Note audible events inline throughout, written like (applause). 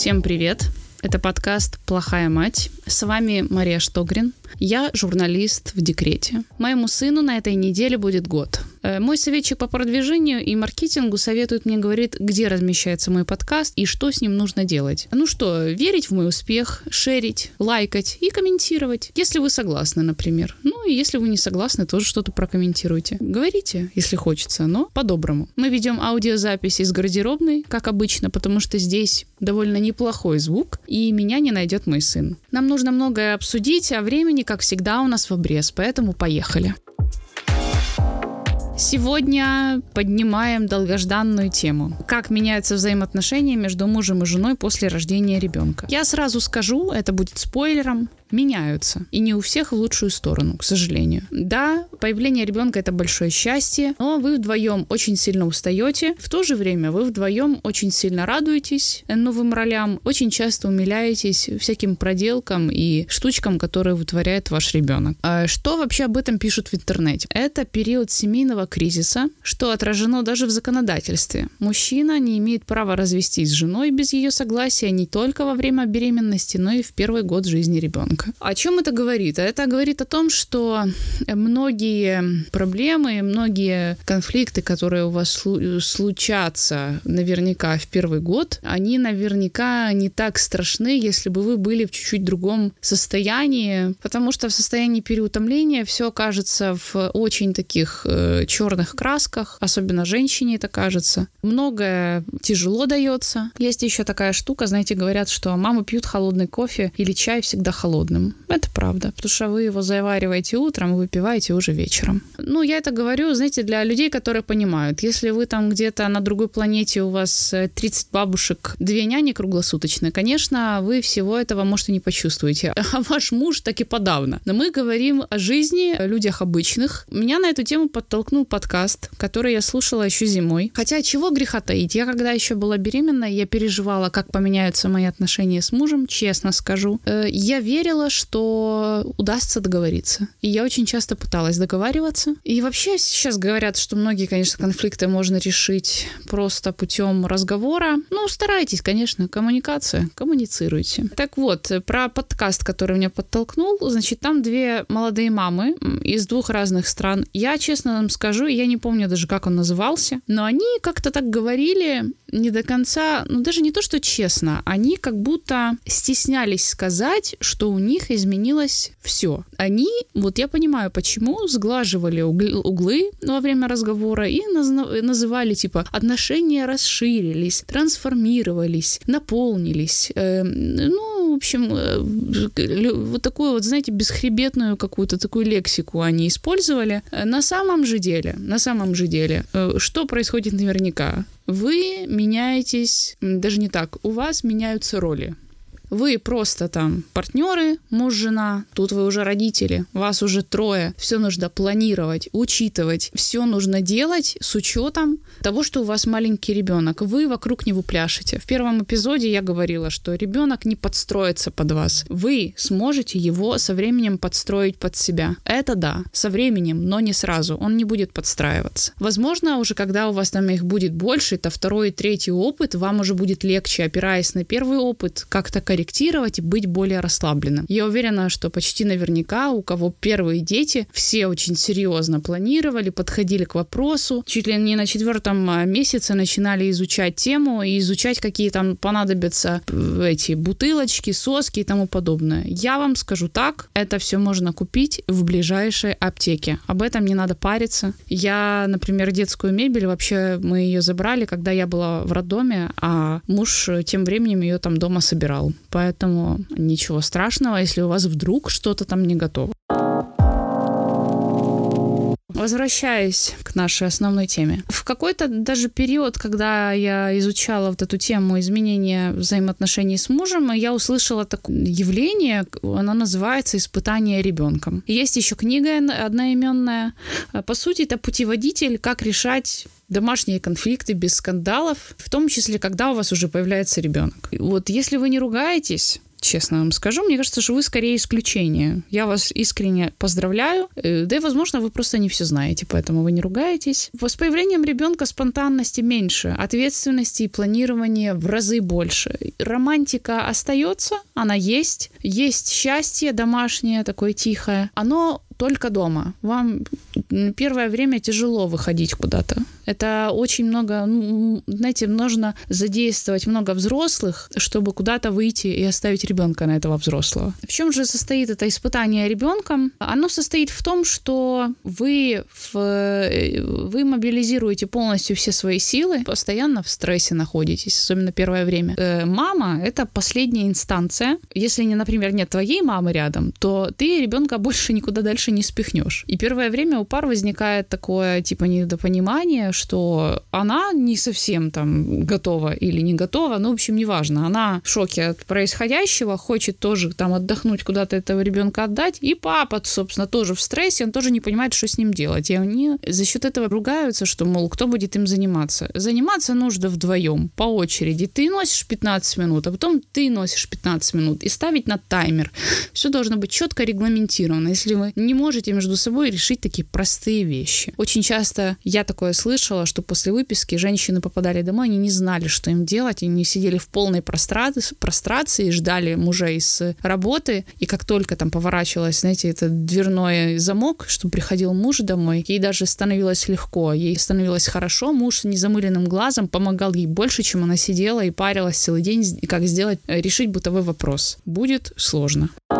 Всем привет! Это подкаст «Плохая мать». С вами Мария Штогрин. Я журналист в декрете. Моему сыну на этой неделе будет год. Э, мой советчик по продвижению и маркетингу советует мне, говорит, где размещается мой подкаст и что с ним нужно делать. Ну что, верить в мой успех, шерить, лайкать и комментировать, если вы согласны, например. Ну и если вы не согласны, тоже что-то прокомментируйте. Говорите, если хочется, но по-доброму. Мы ведем аудиозапись из гардеробной, как обычно, потому что здесь довольно неплохой звук, и меня не найдет мой сын. Нам нужно многое обсудить, а времени, как всегда, у нас в обрез, поэтому поехали. Сегодня поднимаем долгожданную тему. Как меняются взаимоотношения между мужем и женой после рождения ребенка. Я сразу скажу, это будет спойлером, меняются. И не у всех в лучшую сторону, к сожалению. Да, появление ребенка это большое счастье, но вы вдвоем очень сильно устаете. В то же время вы вдвоем очень сильно радуетесь новым ролям, очень часто умиляетесь всяким проделкам и штучкам, которые вытворяет ваш ребенок. А что вообще об этом пишут в интернете? Это период семейного кризиса, что отражено даже в законодательстве. Мужчина не имеет права развестись с женой без ее согласия не только во время беременности, но и в первый год жизни ребенка ребенка. О чем это говорит? Это говорит о том, что многие проблемы, многие конфликты, которые у вас случатся наверняка в первый год, они наверняка не так страшны, если бы вы были в чуть-чуть другом состоянии, потому что в состоянии переутомления все кажется в очень таких э, черных красках, особенно женщине это кажется. Многое тяжело дается. Есть еще такая штука, знаете, говорят, что мамы пьют холодный кофе или чай всегда холодный холодным. Это правда, потому что вы его завариваете утром, выпиваете уже вечером. Ну, я это говорю, знаете, для людей, которые понимают. Если вы там где-то на другой планете, у вас 30 э, бабушек, две няни круглосуточные, конечно, вы всего этого, может, и не почувствуете. (laughs) А ваш муж так и подавно. Но мы говорим о жизни, о людях обычных. Меня на эту тему подтолкнул подкаст, который я слушала еще зимой. Хотя чего греха таить? Я когда еще была беременна, я переживала, как поменяются мои отношения с мужем, честно скажу. Э, я верила, верила, что удастся договориться. И я очень часто пыталась договариваться. И вообще сейчас говорят, что многие, конечно, конфликты можно решить просто путем разговора. Ну, старайтесь, конечно, коммуникация, коммуницируйте. Так вот, про подкаст, который меня подтолкнул, значит, там две молодые мамы из двух разных стран. Я, честно вам скажу, я не помню даже, как он назывался, но они как-то так говорили не до конца, ну даже не то, что честно, они как будто стеснялись сказать, что у них них изменилось все. Они, вот я понимаю, почему, сглаживали углы во время разговора и называли, типа, отношения расширились, трансформировались, наполнились. Э, ну, в общем, э, вот такую вот, знаете, бесхребетную какую-то такую лексику они использовали. На самом же деле, на самом же деле, э, что происходит наверняка? Вы меняетесь, даже не так, у вас меняются роли. Вы просто там партнеры, муж, жена, тут вы уже родители, вас уже трое. Все нужно планировать, учитывать, все нужно делать с учетом того, что у вас маленький ребенок. Вы вокруг него пляшете. В первом эпизоде я говорила, что ребенок не подстроится под вас. Вы сможете его со временем подстроить под себя. Это да, со временем, но не сразу. Он не будет подстраиваться. Возможно, уже когда у вас там их будет больше, это второй и третий опыт, вам уже будет легче, опираясь на первый опыт, как-то корректировать корректировать и быть более расслабленным. Я уверена, что почти наверняка у кого первые дети, все очень серьезно планировали, подходили к вопросу, чуть ли не на четвертом а, месяце начинали изучать тему и изучать, какие там понадобятся э, эти бутылочки, соски и тому подобное. Я вам скажу так, это все можно купить в ближайшей аптеке. Об этом не надо париться. Я, например, детскую мебель, вообще мы ее забрали, когда я была в роддоме, а муж тем временем ее там дома собирал. Поэтому ничего страшного, если у вас вдруг что-то там не готово. Возвращаясь к нашей основной теме. В какой-то даже период, когда я изучала вот эту тему изменения взаимоотношений с мужем, я услышала такое явление, оно называется «Испытание ребенком». Есть еще книга одноименная. По сути, это путеводитель, как решать домашние конфликты без скандалов, в том числе, когда у вас уже появляется ребенок. Вот если вы не ругаетесь, честно вам скажу. Мне кажется, что вы скорее исключение. Я вас искренне поздравляю. Э, да и, возможно, вы просто не все знаете, поэтому вы не ругаетесь. С появлением ребенка спонтанности меньше, ответственности и планирования в разы больше. Романтика остается, она есть. Есть счастье домашнее, такое тихое. Оно только дома. Вам первое время тяжело выходить куда-то. Это очень много, ну, знаете, нужно задействовать много взрослых, чтобы куда-то выйти и оставить ребенка на этого взрослого. В чем же состоит это испытание ребенком? Оно состоит в том, что вы, в, вы мобилизируете полностью все свои силы, постоянно в стрессе находитесь, особенно первое время. Э, мама — это последняя инстанция. Если, не, например, нет твоей мамы рядом, то ты ребенка больше никуда дальше не спихнешь. И первое время у пар возникает такое, типа, недопонимание, что она не совсем там готова или не готова, ну, в общем, неважно. Она в шоке от происходящего, хочет тоже там отдохнуть, куда-то этого ребенка отдать. И папа, собственно, тоже в стрессе, он тоже не понимает, что с ним делать. И они за счет этого ругаются, что, мол, кто будет им заниматься. Заниматься нужно вдвоем, по очереди. Ты носишь 15 минут, а потом ты носишь 15 минут. И ставить на таймер. Все должно быть четко регламентировано. Если вы не можете между собой решить такие простые вещи. Очень часто я такое слышала, слышала, что после выписки женщины попадали домой, они не знали, что им делать, они сидели в полной прострации, прострации ждали мужей с работы, и как только там поворачивалась, знаете, этот дверной замок, что приходил муж домой, ей даже становилось легко, ей становилось хорошо, муж с незамыленным глазом помогал ей больше, чем она сидела и парилась целый день, как сделать, решить бытовой вопрос. Будет сложно. Как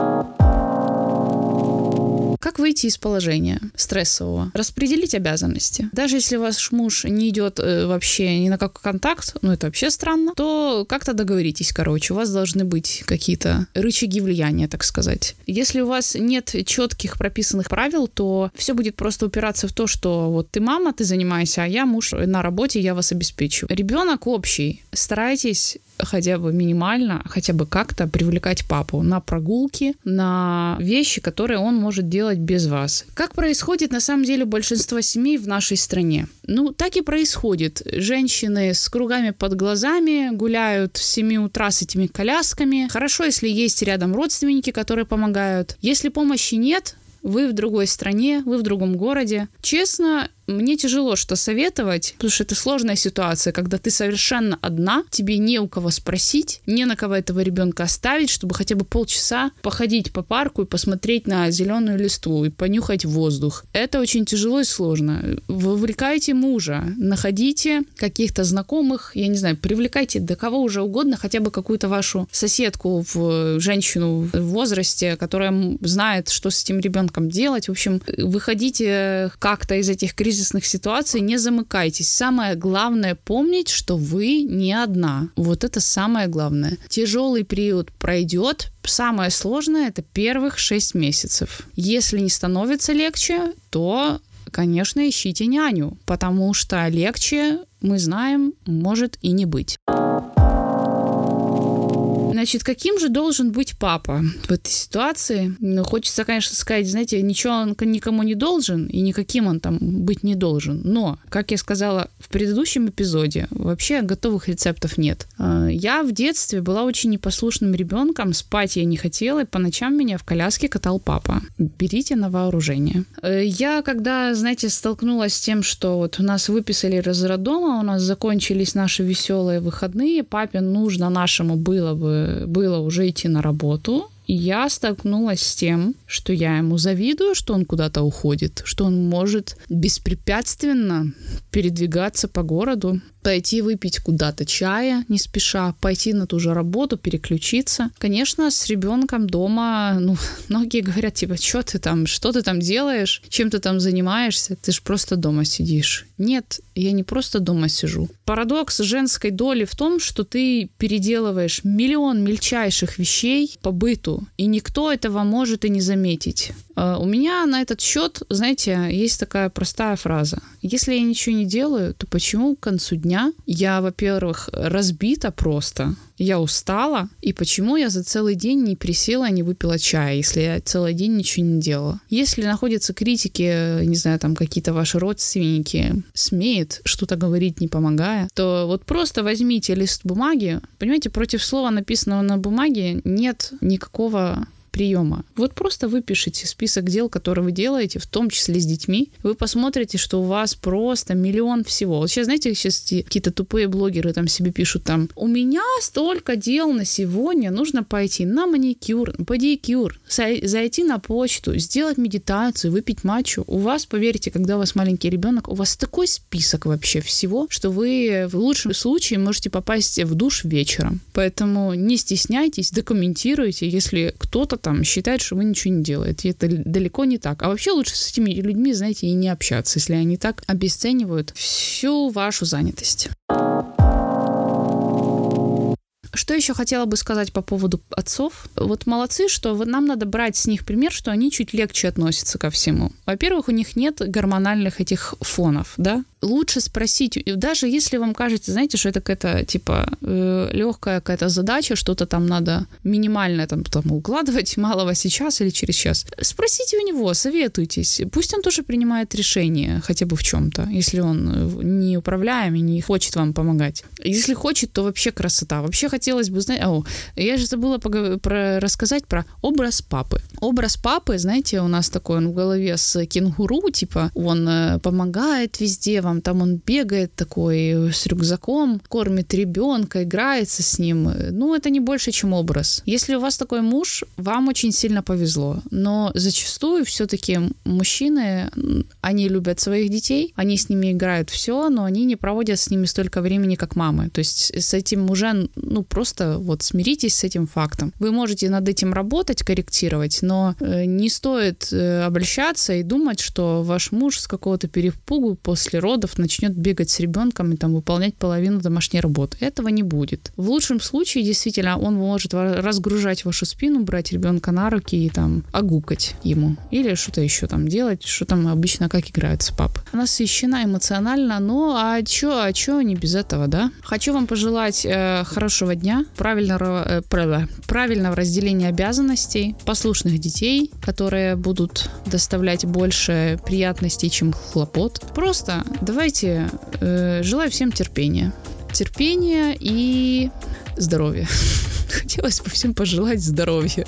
выйти из положения стрессового? Распределить обязанности. Даже если ваш муж не идет э, вообще ни на какой контакт, ну это вообще странно, то как-то договоритесь, короче. У вас должны быть какие-то рычаги влияния, так сказать. Если у вас нет четких прописанных правил, то все будет просто упираться в то, что вот ты мама, ты занимаешься, а я муж на работе, я вас обеспечу. Ребенок общий. Старайтесь хотя бы минимально, хотя бы как-то привлекать папу на прогулки, на вещи, которые он может делать без вас. Как происходит на самом деле большинство семей в нашей стране? Ну, так и происходит. Женщины с кругами под глазами гуляют с 7 утра с этими колясками. Хорошо, если есть рядом родственники, которые помогают. Если помощи нет, вы в другой стране, вы в другом городе. Честно, мне тяжело что советовать, потому что это сложная ситуация, когда ты совершенно одна, тебе не у кого спросить, не на кого этого ребенка оставить, чтобы хотя бы полчаса походить по парку и посмотреть на зеленую листву и понюхать воздух. Это очень тяжело и сложно. Вовлекайте мужа, находите каких-то знакомых, я не знаю, привлекайте до кого уже угодно, хотя бы какую-то вашу соседку, в женщину в возрасте, которая знает, что с этим ребенком делать. В общем, выходите как-то из этих кризисов кризисных ситуаций не замыкайтесь. Самое главное помнить, что вы не одна. Вот это самое главное. Тяжелый период пройдет. Самое сложное это первых 6 месяцев. Если не становится легче, то конечно, ищите няню, потому что легче, мы знаем, может и не быть. Значит, каким же должен быть папа в этой ситуации? Ну, хочется, конечно, сказать, знаете, ничего он никому не должен, и никаким он там быть не должен. Но, как я сказала в предыдущем эпизоде, вообще готовых рецептов нет. А, я в детстве была очень непослушным ребенком, спать я не хотела, и по ночам меня в коляске катал папа. Берите на вооружение. Э, я, когда, знаете, столкнулась с тем, что вот у нас выписали из роддома, у нас закончились наши веселые выходные, папе нужно нашему было бы было уже идти на работу, и я столкнулась с тем, что я ему завидую, что он куда-то уходит, что он может беспрепятственно передвигаться по городу, пойти выпить куда-то чая не спеша, пойти на ту же работу, переключиться. Конечно, с ребенком дома, ну, (laughs) многие говорят, типа, что ты там, что ты там делаешь, чем ты там занимаешься, ты же просто дома сидишь. Нет, я не просто дома сижу. Парадокс женской доли в том, что ты переделываешь миллион мельчайших вещей по быту, и никто этого может и не заметить. Э, у меня на этот счет, знаете, есть такая простая фраза. Если я ничего не делаю, то почему к концу дня я, во-первых, разбита просто, я устала, и почему я за целый день не присела, не выпила чая, если я целый день ничего не делала. Если находятся критики, не знаю, там какие-то ваши родственники, смеют что-то говорить, не помогая, то вот просто возьмите лист бумаги, понимаете, против слова, написанного на бумаге, нет никакого приема. Вот просто выпишите список дел, которые вы делаете, в том числе с детьми. Вы посмотрите, что у вас просто миллион всего. Вот сейчас, знаете, сейчас какие-то тупые блогеры там себе пишут там, у меня столько дел на сегодня, нужно пойти на маникюр, педикюр, зайти на почту, сделать медитацию, выпить матчу. У вас, поверьте, когда у вас маленький ребенок, у вас такой список вообще всего, что вы в лучшем случае можете попасть в душ вечером. Поэтому не стесняйтесь, документируйте, если кто-то там считает, что вы ничего не делаете. Это далеко не так. А вообще лучше с этими людьми, знаете, и не общаться, если они так обесценивают всю вашу занятость. Что еще хотела бы сказать по поводу отцов? Вот молодцы, что нам надо брать с них пример, что они чуть легче относятся ко всему. Во-первых, у них нет гормональных этих фонов, да? Лучше спросить, даже если вам кажется, знаете, что это какая-то, типа, э, легкая какая-то задача, что-то там надо минимальное там, там укладывать, (laughs) малого сейчас или через час, спросите у него, советуйтесь, пусть он тоже принимает решение хотя бы в чем-то, если он э, не управляем и не хочет вам помогать. Если хочет, то вообще красота. Вообще хотелось бы знать, о, я же забыла поговор- про, рассказать про образ папы. Образ папы, знаете, у нас такой он в голове с кенгуру, типа, он э, помогает везде, вам там он бегает такой с рюкзаком, кормит ребенка, играется с ним. Ну, это не больше, чем образ. Если у вас такой муж, вам очень сильно повезло. Но зачастую все-таки мужчины, они любят своих детей, они с ними играют все, но они не проводят с ними столько времени, как мамы. То есть с этим уже, ну, просто вот смиритесь с этим фактом. Вы можете над этим работать, корректировать, но э, не стоит э, обольщаться и думать, что ваш муж с какого-то перепугу после родов родов начнет бегать с ребенком и там выполнять половину домашней работы. Этого не будет. В лучшем случае, действительно, он может разгружать вашу спину, брать ребенка на руки и там огукать ему. Или что-то еще там делать, что там обычно как играются папы. Она насыщена эмоционально, но а чё, а чё не без этого, да? Хочу вам пожелать э, хорошего дня, правильного, э, правильного разделения обязанностей, послушных детей, которые будут доставлять больше приятностей, чем хлопот. Просто Давайте, э, желаю всем терпения. Терпения и здоровья. (laughs) Хотелось бы всем пожелать здоровья,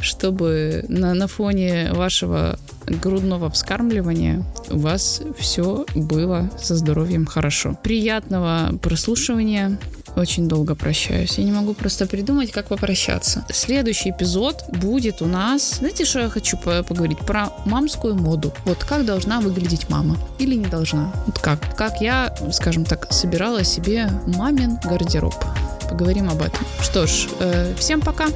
чтобы на, на фоне вашего грудного вскармливания у вас все было со здоровьем хорошо. Приятного прослушивания очень долго прощаюсь. Я не могу просто придумать, как попрощаться. Следующий эпизод будет у нас... Знаете, что я хочу поговорить? Про мамскую моду. Вот как должна выглядеть мама. Или не должна. Вот как. Как я, скажем так, собирала себе мамин гардероб. Поговорим об этом. Что ж, э, всем пока.